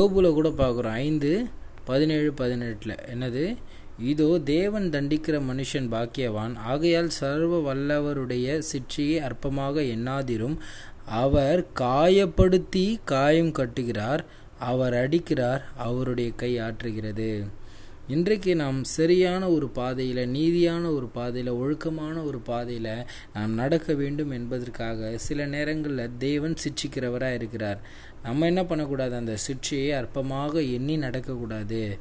யோபுல கூட பார்க்குறோம். ஐந்து பதினேழு பதினெட்டில். என்னது? இதோ தேவன் தண்டிக்கிற மனுஷன் பாக்கியவான். ஆகையால் சர்வ வல்லவருடைய சிற்றியை அற்பமாக எண்ணாதிரும். அவர் காயப்படுத்தி காயம் கட்டுகிறார். அவர் அடிக்கிறார். அவருடைய கை ஆற்றுகிறது. இன்றைக்கு நாம் சரியான ஒரு பாதையில் நீதியான ஒரு பாதையில் ஒழுக்கமான ஒரு பாதையில் நாம் நடக்க வேண்டும் என்பதற்காக சில நேரங்களில் தேவன் சிட்சிக்கிறவராக இருக்கிறார். நம்ம என்ன பண்ணக்கூடாது? அந்த சிட்சியை அற்பமாக எண்ணி நடக்கக்கூடாது.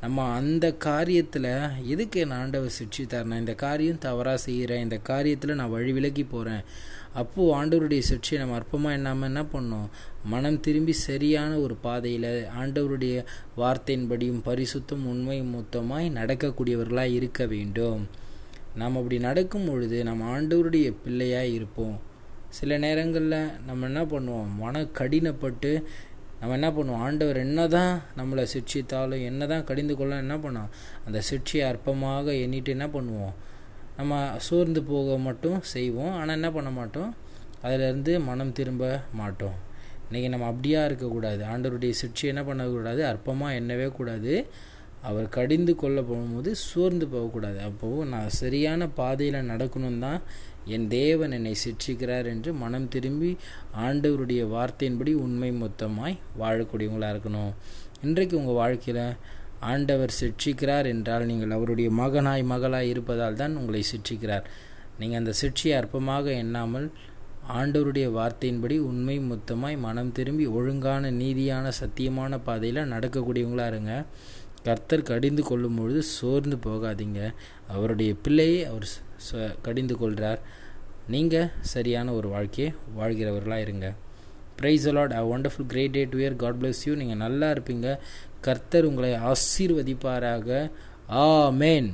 நம்ம அந்த காரியத்தில் எதுக்கு என் ஆண்டவர் சிட்சித்தார் நான் இந்த காரியம் தவறாக செய்கிறேன் இந்த காரியத்தில் நான் வழி விலகி போகிறேன் அப்போது ஆண்டவருடைய சிட்சியை நம்ம அற்பமாக என்னாமல் என்ன பண்ணோம்? மனம் திரும்பி சரியான ஒரு பாதையில் ஆண்டவருடைய வார்த்தையின்படியும் பரிசுத்தம் உண்மை மொத்தமாய் நடக்கக்கூடியவர்களாக இருக்க வேண்டும். நாம் அப்படி நடக்கும் பொழுது நம்ம ஆண்டவருடைய பிள்ளையாக இருப்போம். சில நேரங்களில் நம்ம என்ன பண்ணுவோம்? மன கடினப்பட்டு நம்ம என்ன பண்ணுவோம்? ஆண்டவர் என்ன தான் நம்மளை சிட்சித்தாலும் என்ன தான் கடிந்து கொள்ள என்ன பண்ணோம் அந்த சிட்சியை அற்பமாக எண்ணிட்டு என்ன பண்ணுவோம்? நம்ம சோர்ந்து போக மட்டும் செய்வோம். ஆனால் என்ன பண்ண மாட்டோம்? அதிலிருந்து மனம் திரும்ப மாட்டோம். இன்றைக்கி நம்ம அப்படியா இருக்கக்கூடாது. ஆண்டவருடைய சிக்ஷை என்ன பண்ணக்கூடாது? அற்பமாக எண்ணவே கூடாது. அவர் கடிந்து கொள்ள போகும்போது சோர்ந்து போகக்கூடாது. அப்போது நான் சரியான பாதையில் நடக்கணும் தான் என் தேவன் என்னை சிற்றிக்கிறார் என்று மனம் திரும்பி ஆண்டவருடைய வார்த்தையின்படி உண்மை மொத்தமாய் வாழக்கூடியவங்களாக இருக்கணும். இன்றைக்கு உங்கள் வாழ்க்கையில் ஆண்டவர் சிற்றிக்கிறார் என்றால் நீங்கள் அவருடைய மகனாய் மகளாய் இருப்பதால் தான் உங்களை சிற்றிக்கிறார் நீங்கள் அந்த சிற்றியை அற்பமாக எண்ணாமல் ஆண்டவருடைய வார்த்தையின்படி உண்மை மொத்தமாய் மனம் திரும்பி ஒழுங்கான நீதியான சத்தியமான பாதையில் நடக்கக்கூடியவங்களாக இருங்க. கர்த்தர் கடிந்து கொள்ளும் பொழுது சோர்ந்து போகாதீங்க. அவருடைய பிள்ளையை அவர் கடிந்து கொள்கிறார் நீங்கள் சரியான ஒரு வாழ்க்கையை வாழ்கிறவர்களாக இருங்க. Praise a lot a wonderful great day to year God bless you நீங்கள் நல்லா இருப்பீங்க. கர்த்தர் உங்களை ஆசீர்வதிப்பாராக. ஆ மேன்